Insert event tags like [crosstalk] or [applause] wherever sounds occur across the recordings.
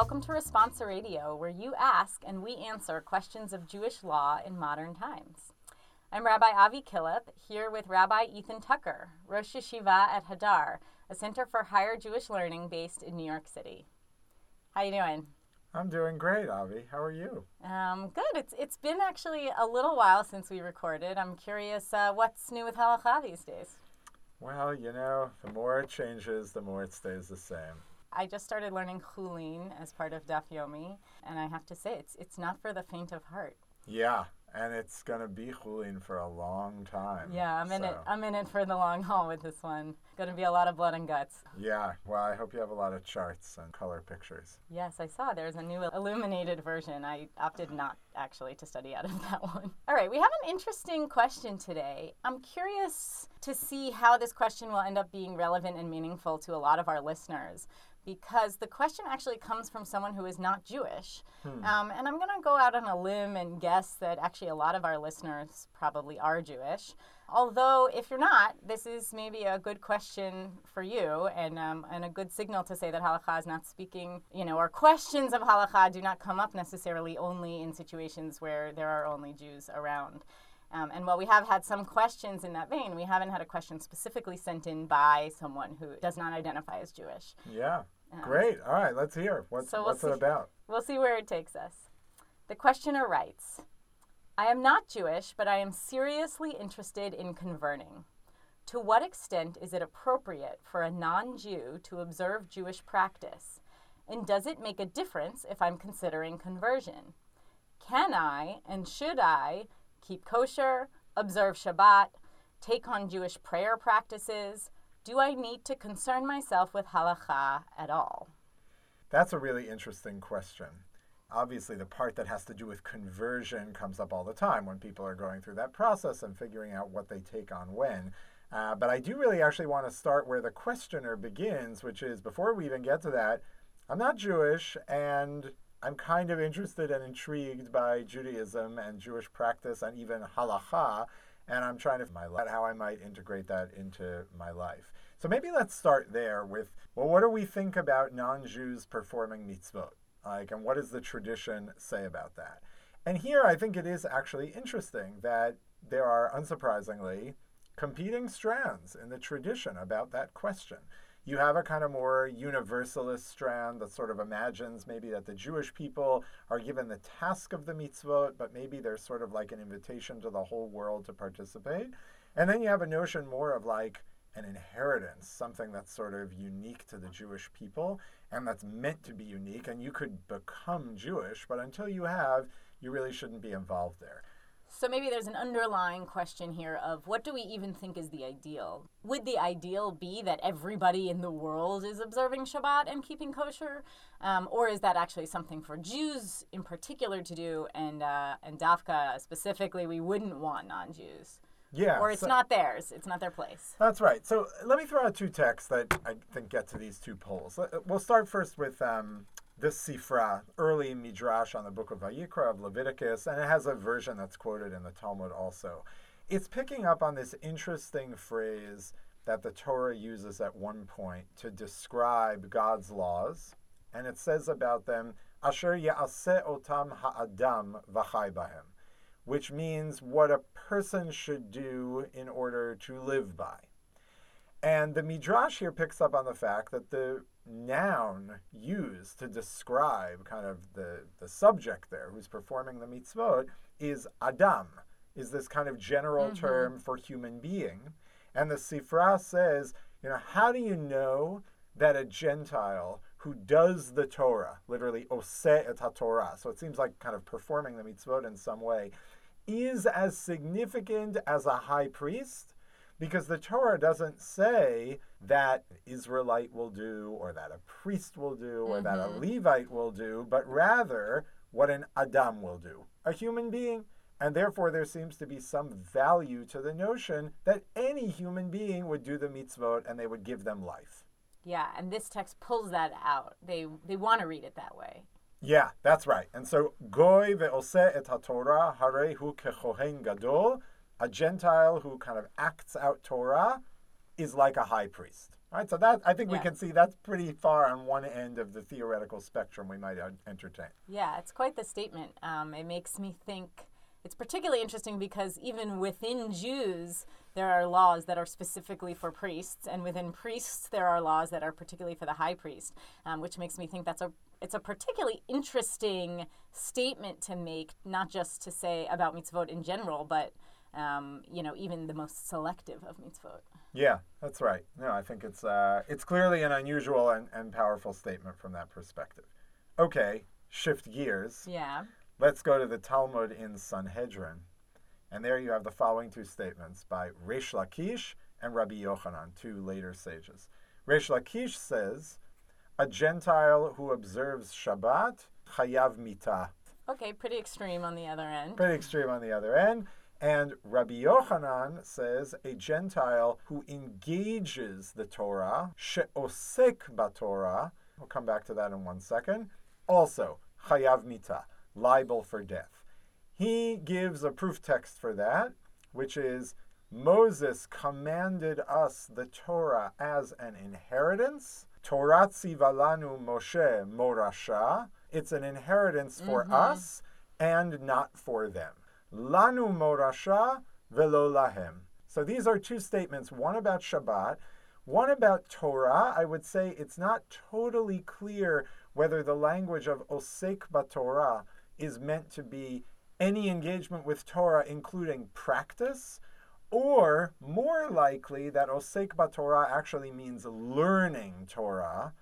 welcome to Responsa Radio, where you ask and we answer questions of Jewish law in modern times. I'm Rabbi Avi Killip, here with Rabbi Ethan Tucker, Rosh Yeshiva at Hadar, a center for higher Jewish learning based in New York City. How you doing? I'm doing great, Avi. How are you? Um, good. It's it's been actually a little while since we recorded. I'm curious, uh, what's new with halacha these days? Well, you know, the more it changes, the more it stays the same. I just started learning chulin as part of Daf Yomi, and I have to say, it's it's not for the faint of heart. Yeah, and it's gonna be chulin for a long time. Yeah, I'm in so. it. I'm in it for the long haul with this one. Going to be a lot of blood and guts. Yeah, well, I hope you have a lot of charts and color pictures. Yes, I saw there's a new illuminated version. I opted not actually to study out of [laughs] that one. All right, we have an interesting question today. I'm curious to see how this question will end up being relevant and meaningful to a lot of our listeners because the question actually comes from someone who is not Jewish. Hmm. Um, and I'm going to go out on a limb and guess that actually a lot of our listeners probably are Jewish. Although, if you're not, this is maybe a good question for you and, um, and a good signal to say that halakha is not speaking, you know, or questions of halakha do not come up necessarily only in situations where there are only Jews around. Um, and while we have had some questions in that vein, we haven't had a question specifically sent in by someone who does not identify as Jewish. Yeah. Um, Great. All right, let's hear. What's, so we'll what's see, it about? We'll see where it takes us. The questioner writes I am not Jewish, but I am seriously interested in converting. To what extent is it appropriate for a non Jew to observe Jewish practice? And does it make a difference if I'm considering conversion? Can I and should I keep kosher, observe Shabbat, take on Jewish prayer practices? Do I need to concern myself with halacha at all? That's a really interesting question. Obviously, the part that has to do with conversion comes up all the time when people are going through that process and figuring out what they take on when. Uh, but I do really actually want to start where the questioner begins, which is before we even get to that, I'm not Jewish and I'm kind of interested and intrigued by Judaism and Jewish practice and even halacha, and I'm trying to find out how I might integrate that into my life. So maybe let's start there with well, what do we think about non-Jews performing mitzvot? Like, and what does the tradition say about that? And here, I think it is actually interesting that there are, unsurprisingly, competing strands in the tradition about that question you have a kind of more universalist strand that sort of imagines maybe that the Jewish people are given the task of the mitzvot, but maybe there's sort of like an invitation to the whole world to participate. And then you have a notion more of like an inheritance, something that's sort of unique to the Jewish people and that's meant to be unique. And you could become Jewish, but until you have, you really shouldn't be involved there. So maybe there's an underlying question here of what do we even think is the ideal? Would the ideal be that everybody in the world is observing Shabbat and keeping kosher, um, or is that actually something for Jews in particular to do, and uh, and Dafka specifically, we wouldn't want non-Jews? Yeah, or it's so, not theirs; it's not their place. That's right. So let me throw out two texts that I think get to these two poles. We'll start first with um, this Sifra, early Midrash on the book of Vayikra of Leviticus, and it has a version that's quoted in the Talmud also. It's picking up on this interesting phrase that the Torah uses at one point to describe God's laws, and it says about them, Asher ya'aseh otam ha'adam v'chai bahem, which means what a person should do in order to live by. And the Midrash here picks up on the fact that the noun used to describe kind of the, the subject there who's performing the mitzvot is Adam, is this kind of general mm-hmm. term for human being. And the Sifra says, you know, how do you know that a Gentile who does the Torah, literally oseh et Torah, so it seems like kind of performing the mitzvot in some way, is as significant as a high priest? Because the Torah doesn't say that Israelite will do, or that a priest will do, or mm-hmm. that a mm-hmm. Levite will do, but rather what an Adam will do, a human being. And therefore, there seems to be some value to the notion that any human being would do the mitzvot and they would give them life. Yeah, and this text pulls that out. They they want to read it that way. Yeah, that's right. And so, goy ve'oseh et haTorah harehu kechohen gadol a Gentile who kind of acts out Torah is like a high priest. Right, so that I think we can see that's pretty far on one end of the theoretical spectrum we might entertain. Yeah, it's quite the statement. Um, it makes me think. It's particularly interesting because even within Jews, there are laws that are specifically for priests, and within priests, there are laws that are particularly for the high priest, um, which makes me think that's a it's a particularly interesting statement to make, not just to say about mitzvot in general, but um, you know even the most selective of mitzvot. Yeah, that's right. No, I think it's uh, it's clearly an unusual and, and powerful statement from that perspective. Okay, shift gears. Yeah. Let's go to the Talmud in Sanhedrin. And there you have the following two statements by Reish Lakish and Rabbi Yochanan, two later sages. Reish Lakish says, A Gentile who observes Shabbat, chayav mitah. Okay, pretty extreme on the other end. Pretty extreme on the other end. And Rabbi Yochanan says, A Gentile who engages the Torah, she'osek batorah, we'll come back to that in one second, also, chayav mitah, liable for death. He gives a proof text for that, which is Moses commanded us the Torah as an inheritance. Torah tzivalanu Moshe morasha. It's an inheritance for mm-hmm. us and not for them. Lanu morasha velo lahem. So these are two statements, one about Shabbat, one about Torah. I would say it's not totally clear whether the language of osek batorah is meant to be any engagement with Torah, including practice, or more likely that osek batorah actually means learning Torah,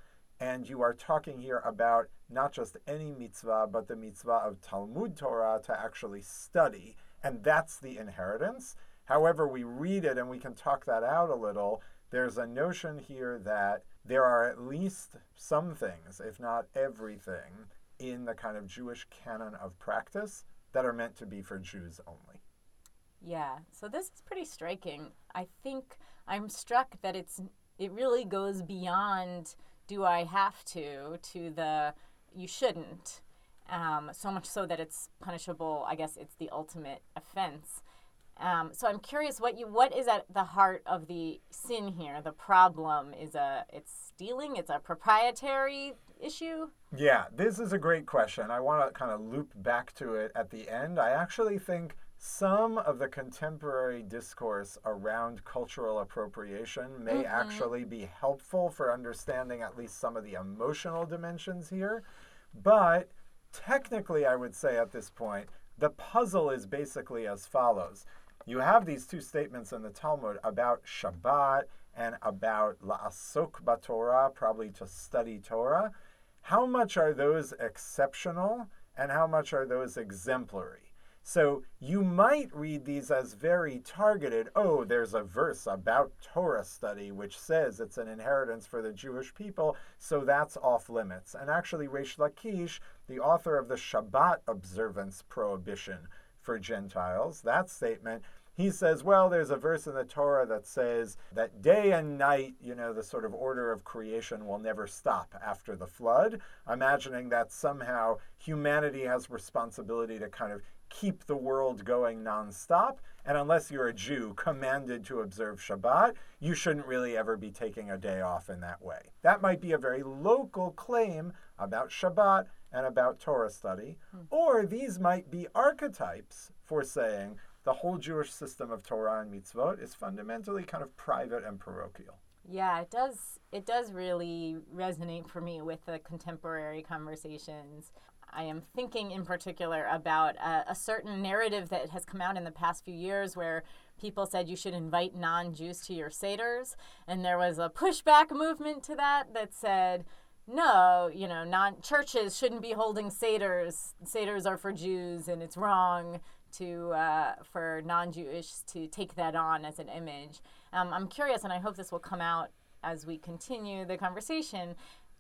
and you are talking here about not just any mitzvah, but the mitzvah of Talmud Torah to actually study, and that's the inheritance. However, we read it and we can talk that out a little. There's a notion here that there are at least some things, if not everything, in the kind of Jewish canon of practice that are meant to be for Jews only. Yeah, so this is pretty striking. I think I'm struck that it's it really goes beyond do I have to to the you shouldn't. Um, so much so that it's punishable. I guess it's the ultimate offense. Um, so I'm curious what you what is at the heart of the sin here? The problem is a it's stealing. It's a proprietary issue. Yeah, this is a great question. I want to kind of loop back to it at the end. I actually think some of the contemporary discourse around cultural appropriation may mm-hmm. actually be helpful for understanding at least some of the emotional dimensions here. But technically, I would say at this point, the puzzle is basically as follows. You have these two statements in the Talmud about Shabbat and about la'asok batorah, probably to study Torah. How much are those exceptional and how much are those exemplary? So you might read these as very targeted. Oh, there's a verse about Torah study which says it's an inheritance for the Jewish people, so that's off limits. And actually, Reish Lakish, the author of the Shabbat observance prohibition for Gentiles, that statement, he says, well, there's a verse in the Torah that says that day and night, you know, the sort of order of creation will never stop after the flood, imagining that somehow humanity has responsibility to kind of keep the world going nonstop. And unless you're a Jew commanded to observe Shabbat, you shouldn't really ever be taking a day off in that way. That might be a very local claim about Shabbat and about Torah study, hmm. or these might be archetypes for saying the whole Jewish system of Torah and mitzvot is fundamentally kind of private and parochial. Yeah, it does. It does really resonate for me with the contemporary conversations. I am thinking in particular about a, a certain narrative that has come out in the past few years where people said you should invite non Jews to your Seder's. And there was a pushback movement to that that said, no, you know, non churches shouldn't be holding Seder's. Seder's are for Jews, and it's wrong to uh, for non-Jewish to take that on as an image. Um, I'm curious, and I hope this will come out as we continue the conversation,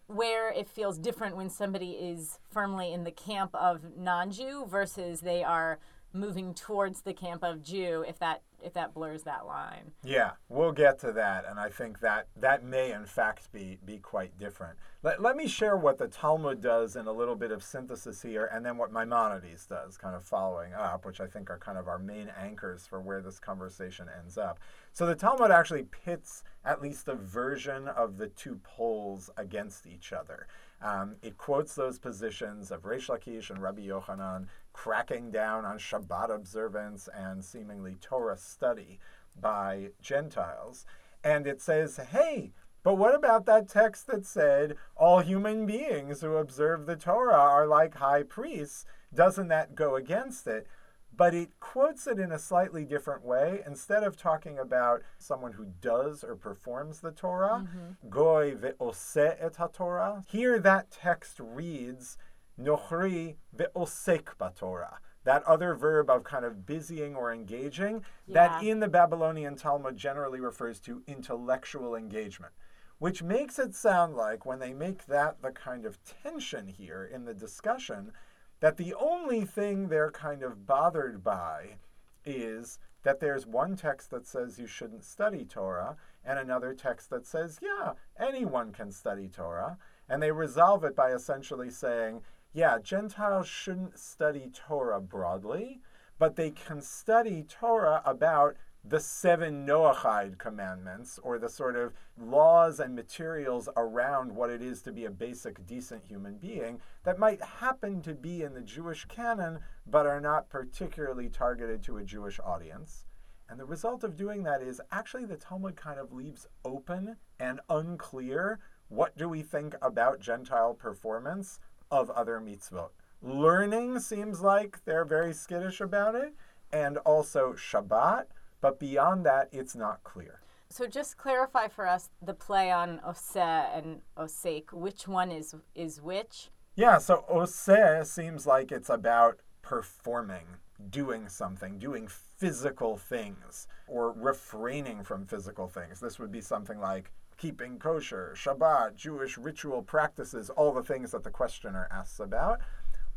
where it feels different when somebody is firmly in the camp of non-Jew versus they are moving towards the camp of Jew if that if that blurs that line. Yeah, we'll get to that, and I think that that may in fact be be quite different. Let, let me share what the Talmud does in a little bit of synthesis here, and then what Maimonides does, kind of following up, which I think are kind of our main anchors for where this conversation ends up. So the Talmud actually pits at least a version of the two poles against each other. Um, it quotes those positions of Reish Lakish and Rabbi Yochanan cracking down on Shabbat observance and seemingly Torah study by Gentiles. And it says, hey, but what about that text that said all human beings who observe the Torah are like high priests? Doesn't that go against it? But it quotes it in a slightly different way. Instead of talking about someone who does or performs the Torah, mm-hmm. goy ve'oseh et haTorah, here that text reads nochri ve'osek batorah that other verb of kind of busying or engaging yeah. that in the Babylonian Talmud generally refers to intellectual engagement which makes it sound like when they make that the kind of tension here in the discussion, that the only thing they're kind of bothered by is that there's one text that says you shouldn't study Torah and another text that says, yeah, anyone can study Torah. And they resolve it by essentially saying, yeah, Gentiles shouldn't study Torah broadly, but they can study Torah about the seven Noahide commandments, or the sort of laws and materials around what it is to be a basic, decent human being, that might happen to be in the Jewish canon, but are not particularly targeted to a Jewish audience. And the result of doing that is actually the Talmud kind of leaves open and unclear what do we think about Gentile performance of other mitzvot. Learning seems like they're very skittish about it, and also Shabbat but beyond that, it's not clear. So just clarify for us the play on oseh and osek. Which one is is which? Yeah, so oseh seems like it's about performing, doing something, doing physical things, or refraining from physical things. This would be something like keeping kosher, Shabbat, Jewish ritual practices, all the things that the questioner asks about.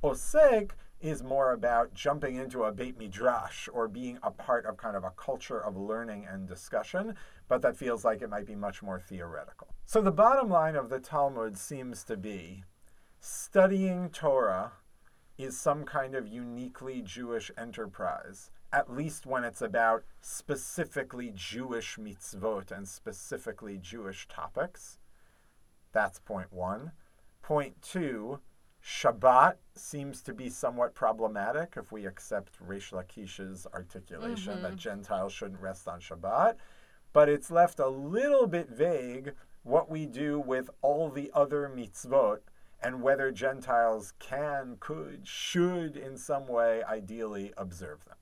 Osek is more about jumping into a Beit Midrash or being a part of kind of a culture of learning and discussion, but that feels like it might be much more theoretical. So the bottom line of the Talmud seems to be studying Torah is some kind of uniquely Jewish enterprise, at least when it's about specifically Jewish mitzvot and specifically Jewish topics. That's point one. Point two, Shabbat seems to be somewhat problematic if we accept Reish Lakish's articulation mm-hmm. that Gentiles shouldn't rest on Shabbat. But it's left a little bit vague what we do with all the other mitzvot and whether Gentiles can, could, should in some way ideally observe them.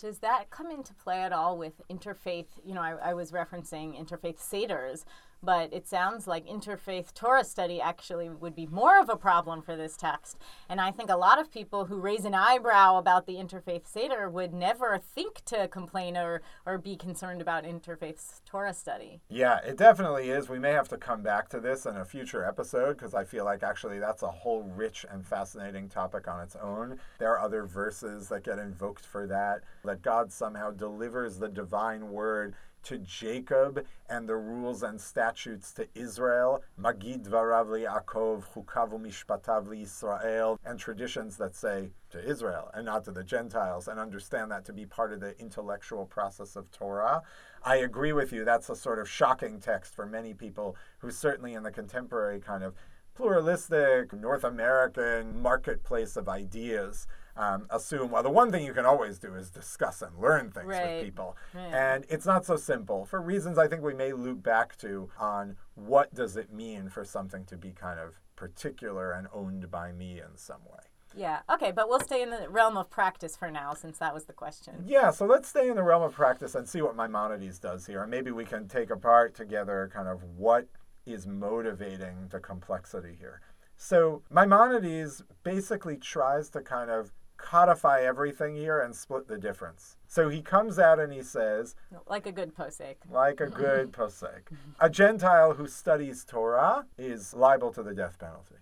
Does that come into play at all with interfaith? You know, I, I was referencing interfaith seders but it sounds like interfaith Torah study actually would be more of a problem for this text. And I think a lot of people who raise an eyebrow about the interfaith Seder would never think to complain or, or be concerned about interfaith Torah study. Yeah, it definitely is. We may have to come back to this in a future episode because I feel like actually that's a whole rich and fascinating topic on its own. There are other verses that get invoked for that, that God somehow delivers the divine word to Jacob and the rules and statutes to Israel, Magid Varavli Yaakov, Chukavu Mishpatav Israel, and traditions that say to Israel and not to the Gentiles, and understand that to be part of the intellectual process of Torah. I agree with you. That's a sort of shocking text for many people who certainly in the contemporary kind of pluralistic North American marketplace of ideas um, assume, well, the one thing you can always do is discuss and learn things right. with people. Right. And it's not so simple for reasons I think we may loop back to on what does it mean for something to be kind of particular and owned by me in some way. Yeah, okay, but we'll stay in the realm of practice for now since that was the question. Yeah, so let's stay in the realm of practice and see what Maimonides does here. And maybe we can take apart together kind of what is motivating the complexity here. So Maimonides basically tries to kind of codify everything here and split the difference. So he comes out and he says, like a good posek. Like a [laughs] good posek. A Gentile who studies Torah is liable to the death penalty.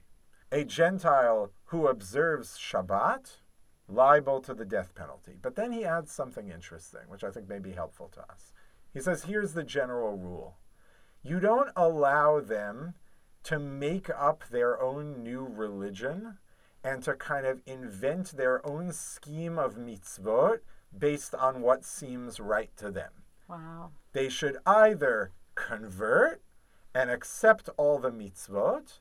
A Gentile who observes Shabbat liable to the death penalty. But then he adds something interesting, which I think may be helpful to us. He says, here's the general rule you don't allow them to make up their own new religion and to kind of invent their own scheme of mitzvot based on what seems right to them. Wow. They should either convert and accept all the mitzvot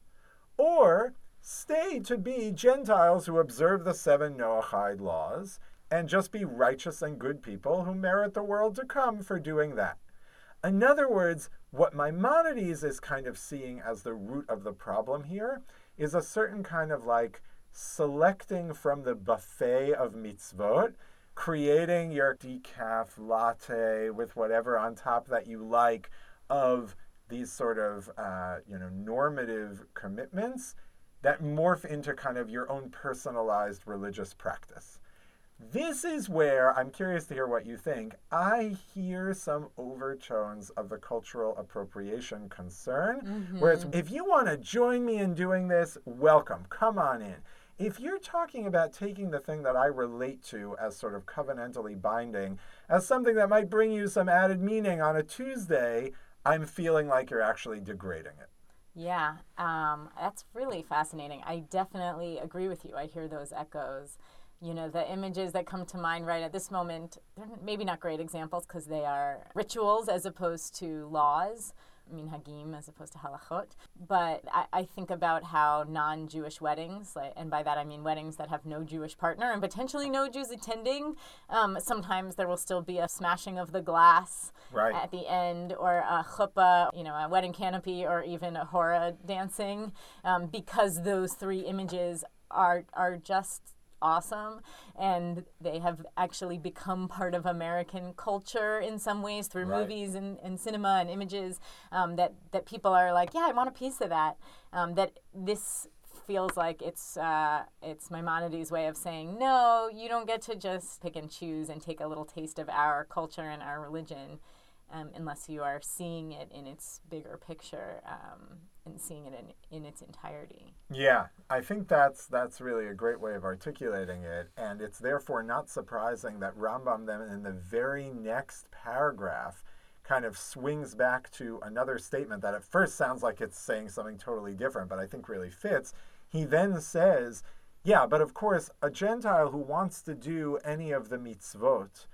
or stay to be Gentiles who observe the seven Noahide laws and just be righteous and good people who merit the world to come for doing that. In other words, what Maimonides is kind of seeing as the root of the problem here is a certain kind of like selecting from the buffet of mitzvot, creating your decaf latte with whatever on top that you like of these sort of uh, you know normative commitments that morph into kind of your own personalized religious practice. This is where I'm curious to hear what you think. I hear some overtones of the cultural appropriation concern. Mm-hmm. Whereas if you want to join me in doing this, welcome. Come on in. If you're talking about taking the thing that I relate to as sort of covenantally binding as something that might bring you some added meaning on a Tuesday, I'm feeling like you're actually degrading it. Yeah, um, that's really fascinating. I definitely agree with you. I hear those echoes you know the images that come to mind right at this moment they're maybe not great examples because they are rituals as opposed to laws I mean hagim as opposed to halachot. But I, I think about how non-Jewish weddings, like, and by that I mean weddings that have no Jewish partner and potentially no Jews attending. Um, sometimes there will still be a smashing of the glass right. at the end, or a chuppah, you know, a wedding canopy, or even a hora dancing, um, because those three images are are just awesome and they have actually become part of American culture in some ways through right. movies and, and cinema and images um, that, that people are like, yeah, I want a piece of that. Um, that this feels like it's uh, it's Maimonides' way of saying, no, you don't get to just pick and choose and take a little taste of our culture and our religion um, unless you are seeing it in its bigger picture um, and seeing it in, in its entirety. Yeah, I think that's that's really a great way of articulating it, and it's therefore not surprising that Rambam then in the very next paragraph kind of swings back to another statement that at first sounds like it's saying something totally different, but I think really fits. He then says, "Yeah, but of course, a Gentile who wants to do any of the mitzvot."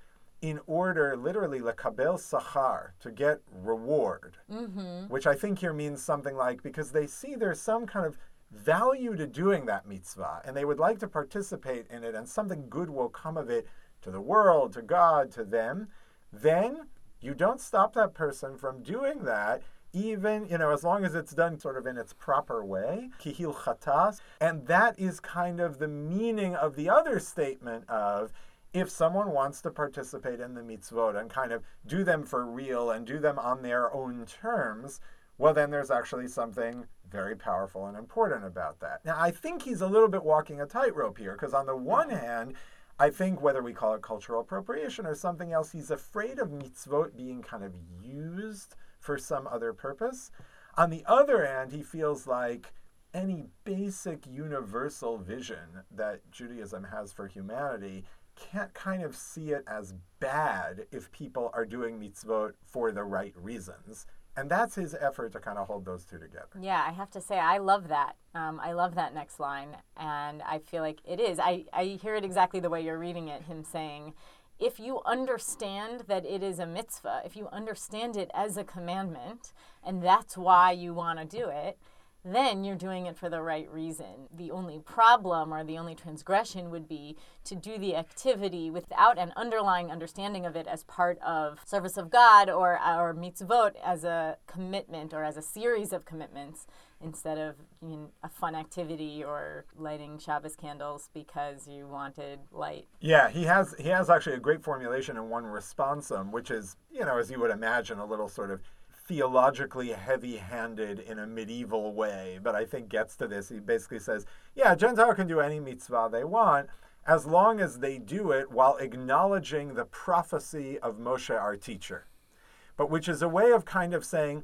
In order, literally, lekabel sachar, to get reward, mm-hmm. which I think here means something like because they see there's some kind of value to doing that mitzvah and they would like to participate in it and something good will come of it to the world, to God, to them, then you don't stop that person from doing that even you know as long as it's done sort of in its proper way k'hilchato and that is kind of the meaning of the other statement of if someone wants to participate in the mitzvot and kind of do them for real and do them on their own terms, well, then there's actually something very powerful and important about that. Now, I think he's a little bit walking a tightrope here because, on the one mm-hmm. hand, I think whether we call it cultural appropriation or something else, he's afraid of mitzvot being kind of used for some other purpose. On the other hand, he feels like any basic universal vision that Judaism has for humanity can't kind of see it as bad if people are doing mitzvot for the right reasons. And that's his effort to kind of hold those two together. Yeah, I have to say, I love that. Um, I love that next line. And I feel like it is. I, I hear it exactly the way you're reading it, him saying, if you understand that it is a mitzvah, if you understand it as a commandment, and that's why you want to do it, then you're doing it for the right reason. The only problem or the only transgression would be to do the activity without an underlying understanding of it as part of service of God or our mitzvot as a commitment or as a series of commitments instead of you know, a fun activity or lighting Shabbos candles because you wanted light. Yeah, he has he has actually a great formulation in one responsum, which is you know as you would imagine a little sort of theologically heavy handed in a medieval way, but I think gets to this. He basically says, yeah, Gentile can do any mitzvah they want as long as they do it while acknowledging the prophecy of Moshe, our teacher. But which is a way of kind of saying,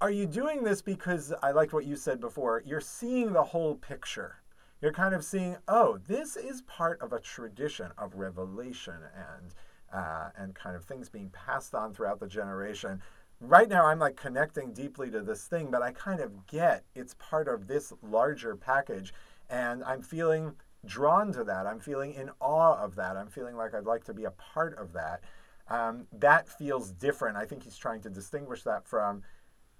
are you doing this because I liked what you said before? You're seeing the whole picture. You're kind of seeing, oh, this is part of a tradition of revelation and uh, and kind of things being passed on throughout the generation. Right now, I'm like connecting deeply to this thing, but I kind of get it's part of this larger package, and I'm feeling drawn to that. I'm feeling in awe of that. I'm feeling like I'd like to be a part of that. Um, that feels different. I think he's trying to distinguish that from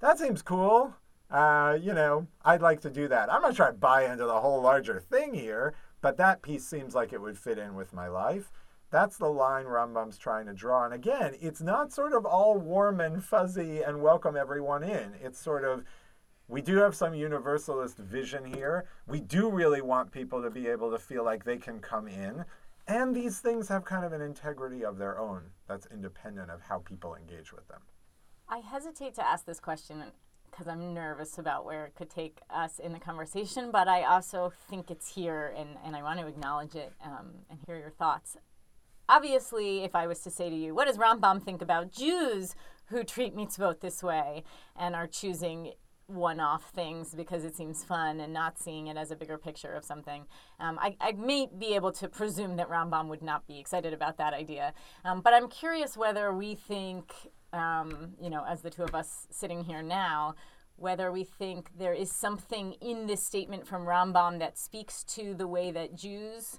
that seems cool. Uh, you know, I'd like to do that. I'm not trying to buy into the whole larger thing here, but that piece seems like it would fit in with my life. That's the line Rambam's trying to draw. And again, it's not sort of all warm and fuzzy and welcome everyone in. It's sort of, we do have some universalist vision here. We do really want people to be able to feel like they can come in. And these things have kind of an integrity of their own that's independent of how people engage with them. I hesitate to ask this question because I'm nervous about where it could take us in the conversation, but I also think it's here and, and I want to acknowledge it um, and hear your thoughts. Obviously, if I was to say to you, what does Rambam think about Jews who treat mitzvot this way and are choosing one off things because it seems fun and not seeing it as a bigger picture of something. Um, I, I, may be able to presume that Rambam would not be excited about that idea. Um, but I'm curious whether we think um, you know, as the two of us sitting here now, whether we think there is something in this statement from Rambam that speaks to the way that Jews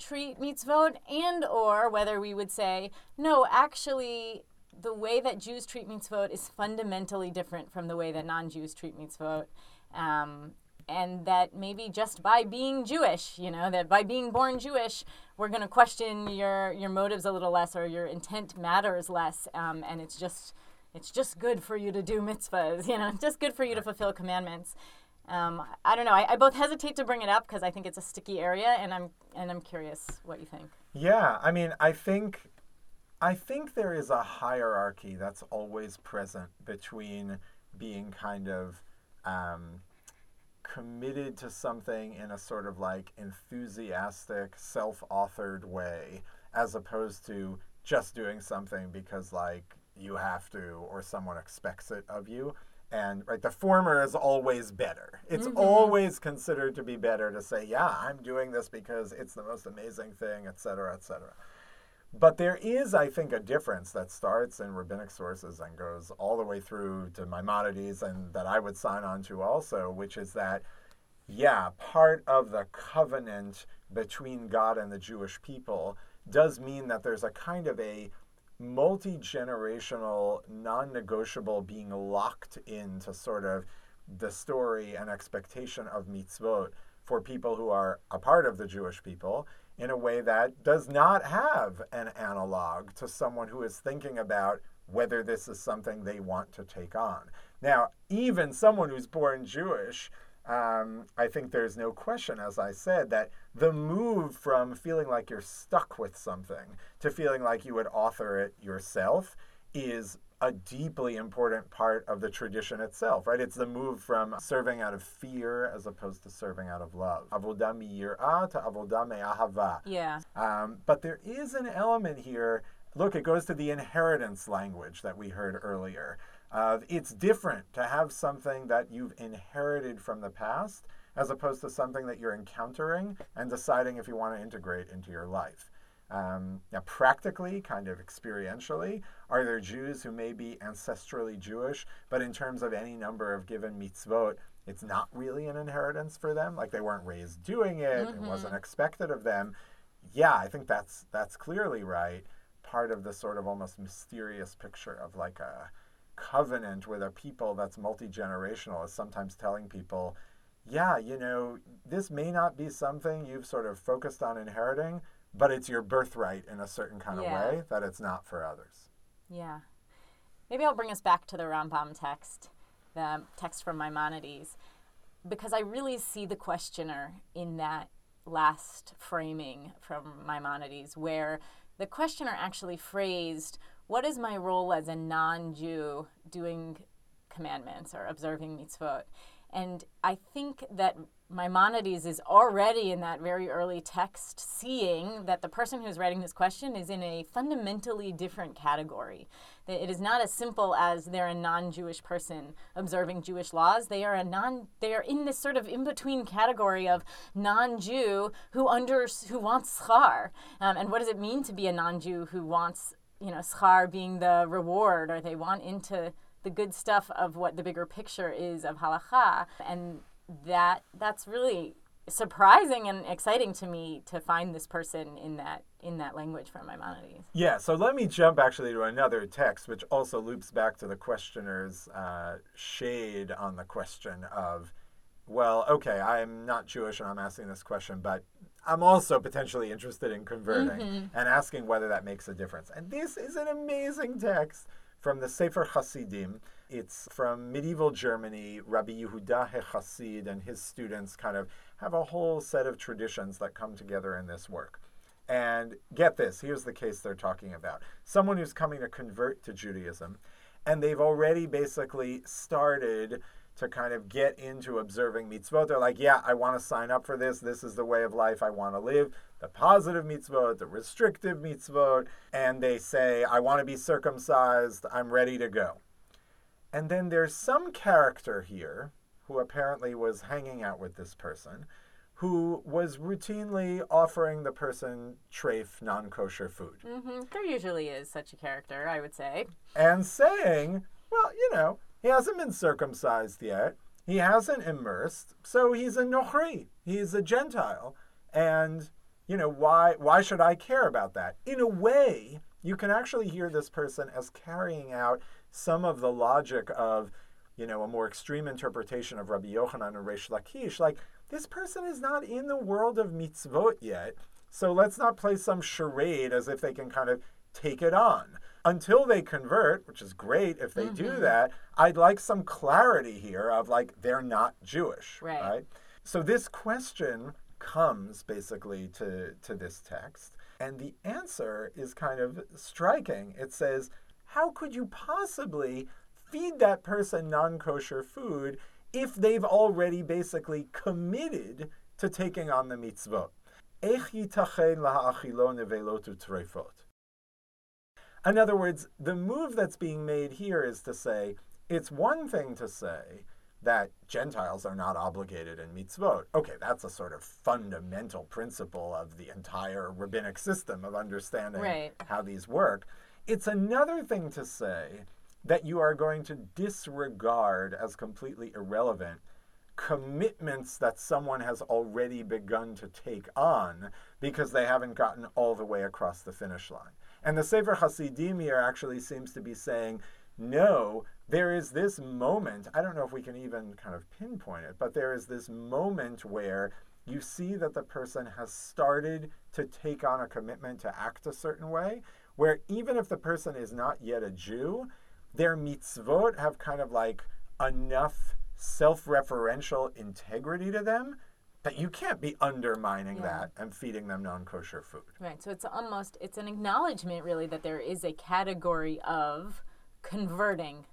treat mitzvot, and or whether we would say, no, actually, the way that Jews treat mitzvot is fundamentally different from the way that non-Jews treat mitzvot. Um, and that maybe just by being Jewish, you know, that by being born Jewish, we're going to question your your motives a little less or your intent matters less, um, and it's just it's just good for you to do mitzvahs, [laughs] you know, just good for you to fulfill commandments. Um, I don't know. I, I both hesitate to bring it up because I think it's a sticky area, and I'm and I'm curious what you think. Yeah, I mean, I think I think there is a hierarchy that's always present between being kind of um, committed to something in a sort of like enthusiastic, self authored way, as opposed to just doing something because like you have to or someone expects it of you. And right, the former is always better. It's mm-hmm. always considered to be better to say, yeah, I'm doing this because it's the most amazing thing, et cetera, et cetera. But there is, I think, a difference that starts in rabbinic sources and goes all the way through to Maimonides and that I would sign on to also, which is that, yeah, part of the covenant between God and the Jewish people does mean that there's a kind of a multi generational, non negotiable being locked into sort of the story and expectation of mitzvot for people who are a part of the Jewish people in a way that does not have an analog to someone who is thinking about whether this is something they want to take on. Now, even someone who's born Jewish, um, I think there's no question, as I said, that the move from feeling like you're stuck with something to feeling like you would author it yourself is a deeply important part of the tradition itself, right? It's the move from serving out of fear as opposed to serving out of love. Avodah yirah to avodah ahava. Yeah. Um, but there is an element here. Look, it goes to the inheritance language that we heard earlier. Uh, it's different to have something that you've inherited from the past as opposed to something that you're encountering and deciding if you want to integrate into your life. Um, now, practically, kind of experientially, are there Jews who may be ancestrally Jewish, but in terms of any number of given mitzvot, it's not really an inheritance for them? Like they weren't raised doing it, mm-hmm. it wasn't expected of them. Yeah, I think that's that's clearly right. Part of the sort of almost mysterious picture of like a covenant with a people that's multi generational is sometimes telling people, yeah, you know, this may not be something you've sort of focused on inheriting, but it's your birthright in a certain kind yeah. of way that it's not for others. Yeah. Maybe I'll bring us back to the Rambam text, the text from Maimonides, because I really see the questioner in that last framing from Maimonides, where the questioner actually phrased, What is my role as a non Jew doing commandments or observing mitzvot? And I think that Maimonides is already in that very early text seeing that the person who's writing this question is in a fundamentally different category. That it is not as simple as they're a non-Jewish person observing Jewish laws. They are a non they are in this sort of in-between category of non-Jew who under who wants schar. Um, and what does it mean to be a non-Jew who wants, you know, schar being the reward or they want into the good stuff of what the bigger picture is of halacha and that that's really surprising and exciting to me to find this person in that in that language from Maimonides. Yeah, so let me jump actually to another text, which also loops back to the questioner's uh, shade on the question of, well, okay, I'm not Jewish and I'm asking this question, but I'm also potentially interested in converting mm-hmm. and asking whether that makes a difference. And this is an amazing text from the Sefer Hasidim. It's from medieval Germany. Rabbi Yehuda HeChassid and his students kind of have a whole set of traditions that come together in this work. And get this here's the case they're talking about someone who's coming to convert to Judaism, and they've already basically started to kind of get into observing mitzvot. They're like, yeah, I want to sign up for this. This is the way of life I want to live. The positive mitzvot, the restrictive mitzvot. And they say, I want to be circumcised. I'm ready to go. And then there's some character here who apparently was hanging out with this person who was routinely offering the person treif, non kosher food. Mm-hmm. There usually is such a character, I would say. And saying, well, you know, he hasn't been circumcised yet. He hasn't immersed, so he's a nochri. He's a Gentile. And, you know, why why should I care about that? In a way, you can actually hear this person as carrying out some of the logic of, you know, a more extreme interpretation of Rabbi Yochanan and Reish Lakish. Like, this person is not in the world of mitzvot yet. So let's not play some charade as if they can kind of take it on. Until they convert, which is great if they mm-hmm. do that, I'd like some clarity here of like they're not Jewish. Right. right? So this question comes basically to, to this text. And the answer is kind of striking. It says, how could you possibly feed that person non kosher food if they've already basically committed to taking on the mitzvot? In other words, the move that's being made here is to say it's one thing to say that Gentiles are not obligated in mitzvot. Okay, that's a sort of fundamental principle of the entire rabbinic system of understanding right. how these work. It's another thing to say that you are going to disregard as completely irrelevant commitments that someone has already begun to take on because they haven't gotten all the way across the finish line. And the Sefer Hasidim here actually seems to be saying, no, there is this moment, I don't know if we can even kind of pinpoint it, but there is this moment where you see that the person has started to take on a commitment to act a certain way, where even if the person is not yet a Jew, their mitzvot have kind of like enough self referential integrity to them that you can't be undermining yeah. that and feeding them non-kosher food. Right. So it's almost it's an acknowledgement really that there is a category of converting.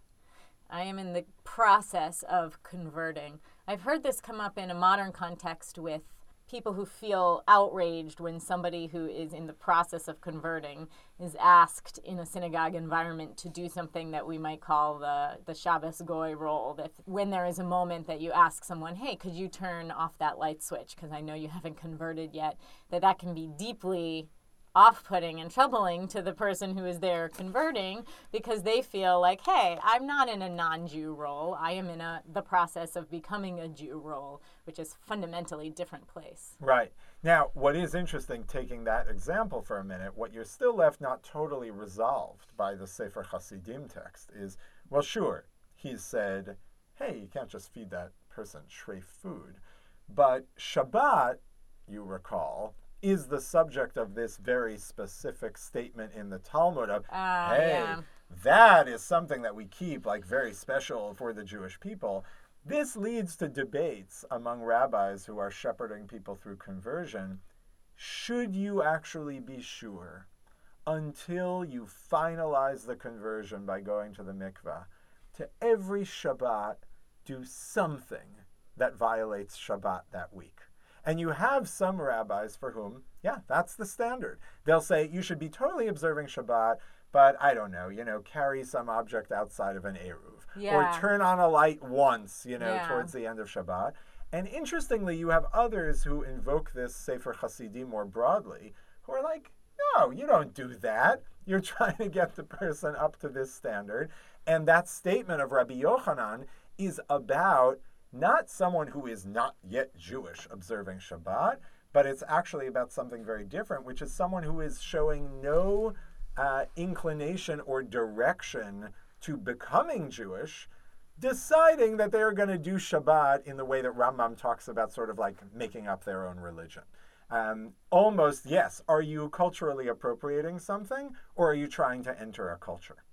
I am in the process of converting. I've heard this come up in a modern context with people who feel outraged when somebody who is in the process of converting is asked in a synagogue environment to do something that we might call the, the Shabbos Goy role. That when there is a moment that you ask someone, hey, could you turn off that light switch because I know you haven't converted yet, that that can be deeply off-putting and troubling to the person who is there converting because they feel like hey i'm not in a non-jew role. I am in a the process of becoming a jew role which is fundamentally different place. Right. Now what is interesting taking that example for a minute what you're still left not totally resolved by the sefer hasidim text is well sure he said hey you can't just feed that person treif food but shabbat you recall is the subject of this very specific statement in the Talmud of, uh, hey, yeah. that is something that we keep like very special for the Jewish people. This leads to debates among rabbis who are shepherding people through conversion. Should you actually be sure until you finalize the conversion by going to the mikvah to every Shabbat do something that violates Shabbat that week. And you have some rabbis for whom, yeah, that's the standard. They'll say you should be totally observing Shabbat, but I don't know, you know, carry some object outside of an Eruv. Yeah. Or turn on a light once, you know, Yeah. towards the end of Shabbat. And interestingly, you have others who invoke this Sefer Hasidim more broadly, who are like, no, you don't do that. You're [laughs] trying to get the person up to this standard. And that statement of Rabbi Yochanan is about not someone who is not yet Jewish observing Shabbat, but it's actually about something very different, which is someone who is showing no uh, inclination or direction to becoming Jewish, deciding that they're going to do Shabbat in the way that Rambam talks about, sort of like making up their own religion. Um, almost, yes. Are you culturally appropriating something, or are you trying to enter a culture?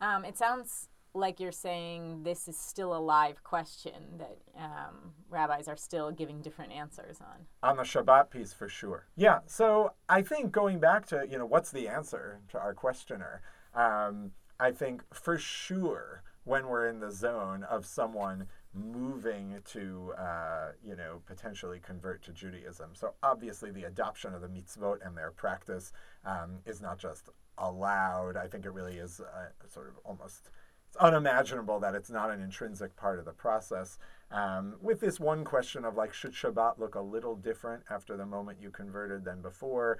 Um, it sounds like you're saying this is still a live question that um, rabbis are still giving different answers on. on the Shabbat piece for sure. Yeah. So I think going back to you know what's the answer to our questioner, um, I think for sure when we're in the zone of someone moving to uh, you know potentially convert to Judaism. So obviously the adoption of the mitzvot and their practice um, is not just allowed. I think it really is uh, sort of almost it's unimaginable that it's not an intrinsic part of the process. Um, with this one question of like, should Shabbat look a little different after the moment you converted than before?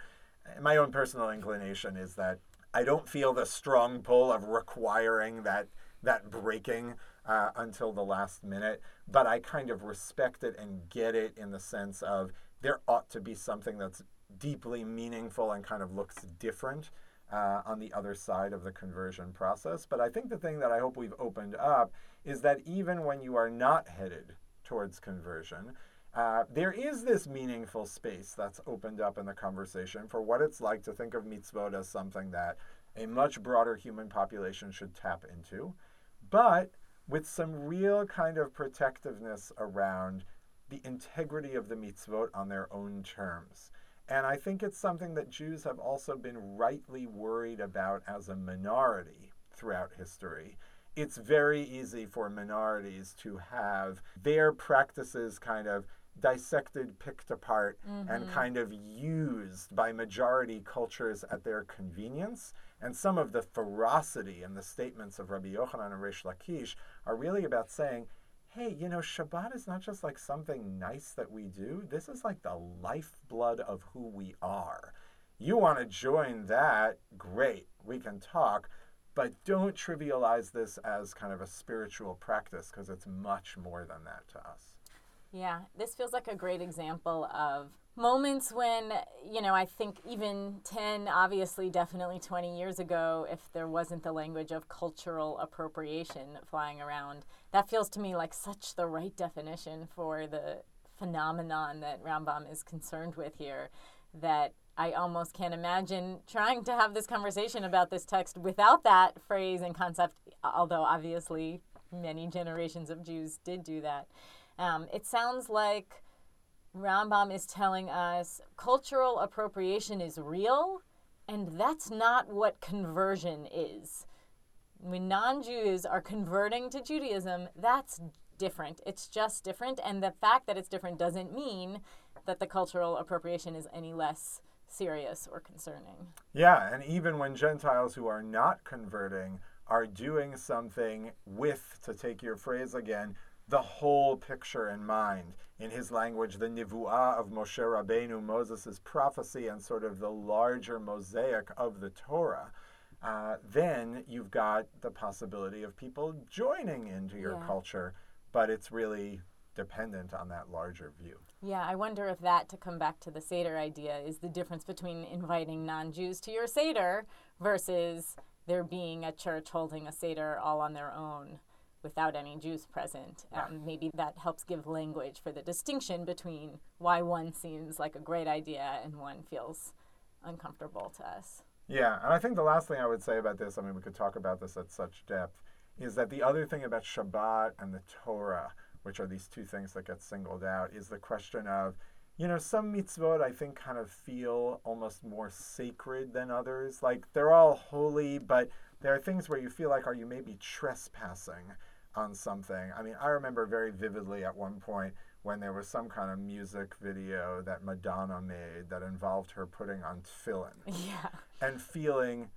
My own personal inclination is that I don't feel the strong pull of requiring that that breaking uh, until the last minute, but I kind of respect it and get it in the sense of there ought to be something that's deeply meaningful and kind of looks different uh, on the other side of the conversion process. But I think the thing that I hope we've opened up is that even when you are not headed towards conversion, uh, there is this meaningful space that's opened up in the conversation for what it's like to think of mitzvot as something that a much broader human population should tap into, but with some real kind of protectiveness around the integrity of the mitzvot on their own terms. And I think it's something that Jews have also been rightly worried about as a minority throughout history. It's very easy for minorities to have their practices kind of dissected, picked apart, and mm-hmm. kind of used by majority cultures at their convenience. And some of the ferocity in the statements of Rabbi Yochanan and Reish Lakish are really about saying, hey, you know, Shabbat is not just like something nice that we do. This is like the lifeblood of who we are. You want to join that? Great, we can talk. But don't trivialize this as kind of a spiritual practice because it's much more than that to us. Yeah, this feels like a great example of moments when, you know, I think even 10, obviously, definitely 20 years ago, if there wasn't the language of cultural appropriation flying around, that feels to me like such the right definition for the phenomenon that Rambam is concerned with here that I almost can't imagine trying to have this conversation about this text without that phrase and concept, although obviously many generations of Jews did do that. Um, it sounds like Rambam is telling us cultural appropriation is real, and that's not what conversion is. When non Jews are converting to Judaism, that's different. It's just different, and the fact that it's different doesn't mean that the cultural appropriation is any less serious or concerning. Yeah, and even when Gentiles who are not converting are doing something with, to take your phrase again, the whole picture in mind. In his language, the nivu'ah of Moshe Rabbeinu, Moses' prophecy, and sort of the larger mosaic of the Torah. Uh, then you've got the possibility of people joining into your Yeah. culture, but it's really dependent on that larger view. Yeah, I wonder if that, to come back to the Seder idea, is the difference between inviting non Jews to your Seder versus there being a church holding a Seder all on their own without any Jews present. Um, maybe that helps give language for the distinction between why one seems like a great idea and one feels uncomfortable to us. Yeah, and I think the last thing I would say about this, I mean, we could talk about this at such depth, is that the other thing about Shabbat and the Torah, which are these two things that get singled out, is the question of, you know, some mitzvot I think kind of feel almost more sacred than others. Like they're all holy, but there are things where you feel like, are you maybe trespassing on something. I mean, I remember very vividly at one point when there was some kind of music video that Madonna made that involved her putting on tefillin [laughs] Yeah. and feeling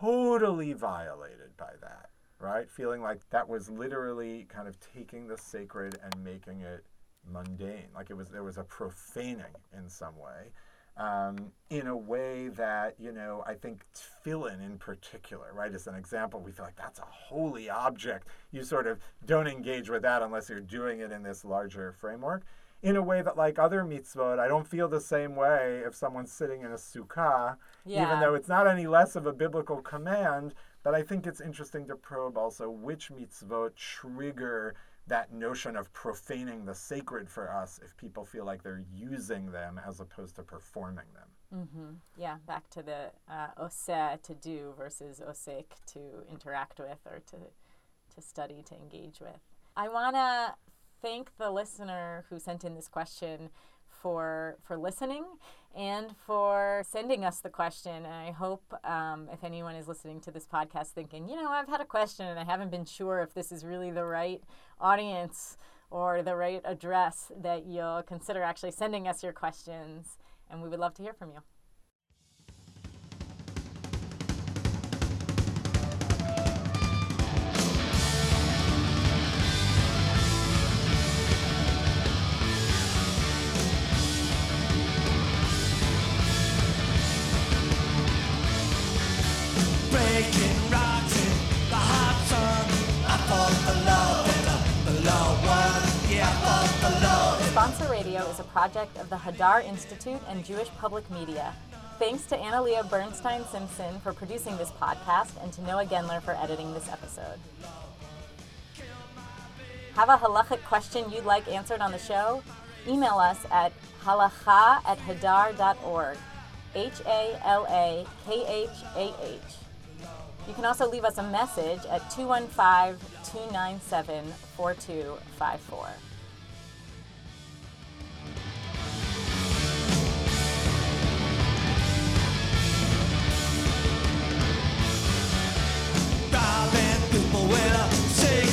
totally violated by that, right? Feeling like that was literally kind of taking the sacred and making it mundane, like it was there was a profaning in some way. Um, in a way that you know, I think tefillin in particular, right, is an example. We feel like that's a holy object. You sort of don't engage with that unless you're doing it in this larger framework. In a way that, like other mitzvot, I don't feel the same way if someone's sitting in a sukkah, even though it's not any less of a biblical command. But I think it's interesting to probe also which mitzvot trigger that notion of profaning the sacred for us if people feel like they're using them as opposed to performing them. Mm-hmm. Yeah, back to the uh, to do versus osek to interact with or to to study to engage with. I want to thank the listener who sent in this question for for listening and for sending us the question. And I hope um, if anyone is listening to this podcast thinking, you know, I've had a question and I haven't been sure if this is really the right audience or the right address, that you'll consider actually sending us your questions. And we would love to hear from you. Project of the Hadar Institute and Jewish Public Media. Thanks to Analia Bernstein Simpson for producing this podcast and to Noah Genler for editing this episode. Have a halachic question you'd like answered on the show? Email us at halakhah at hadar.org. H A L A K H A H. You can also leave us a message at 215 297 4254. nowhere. Say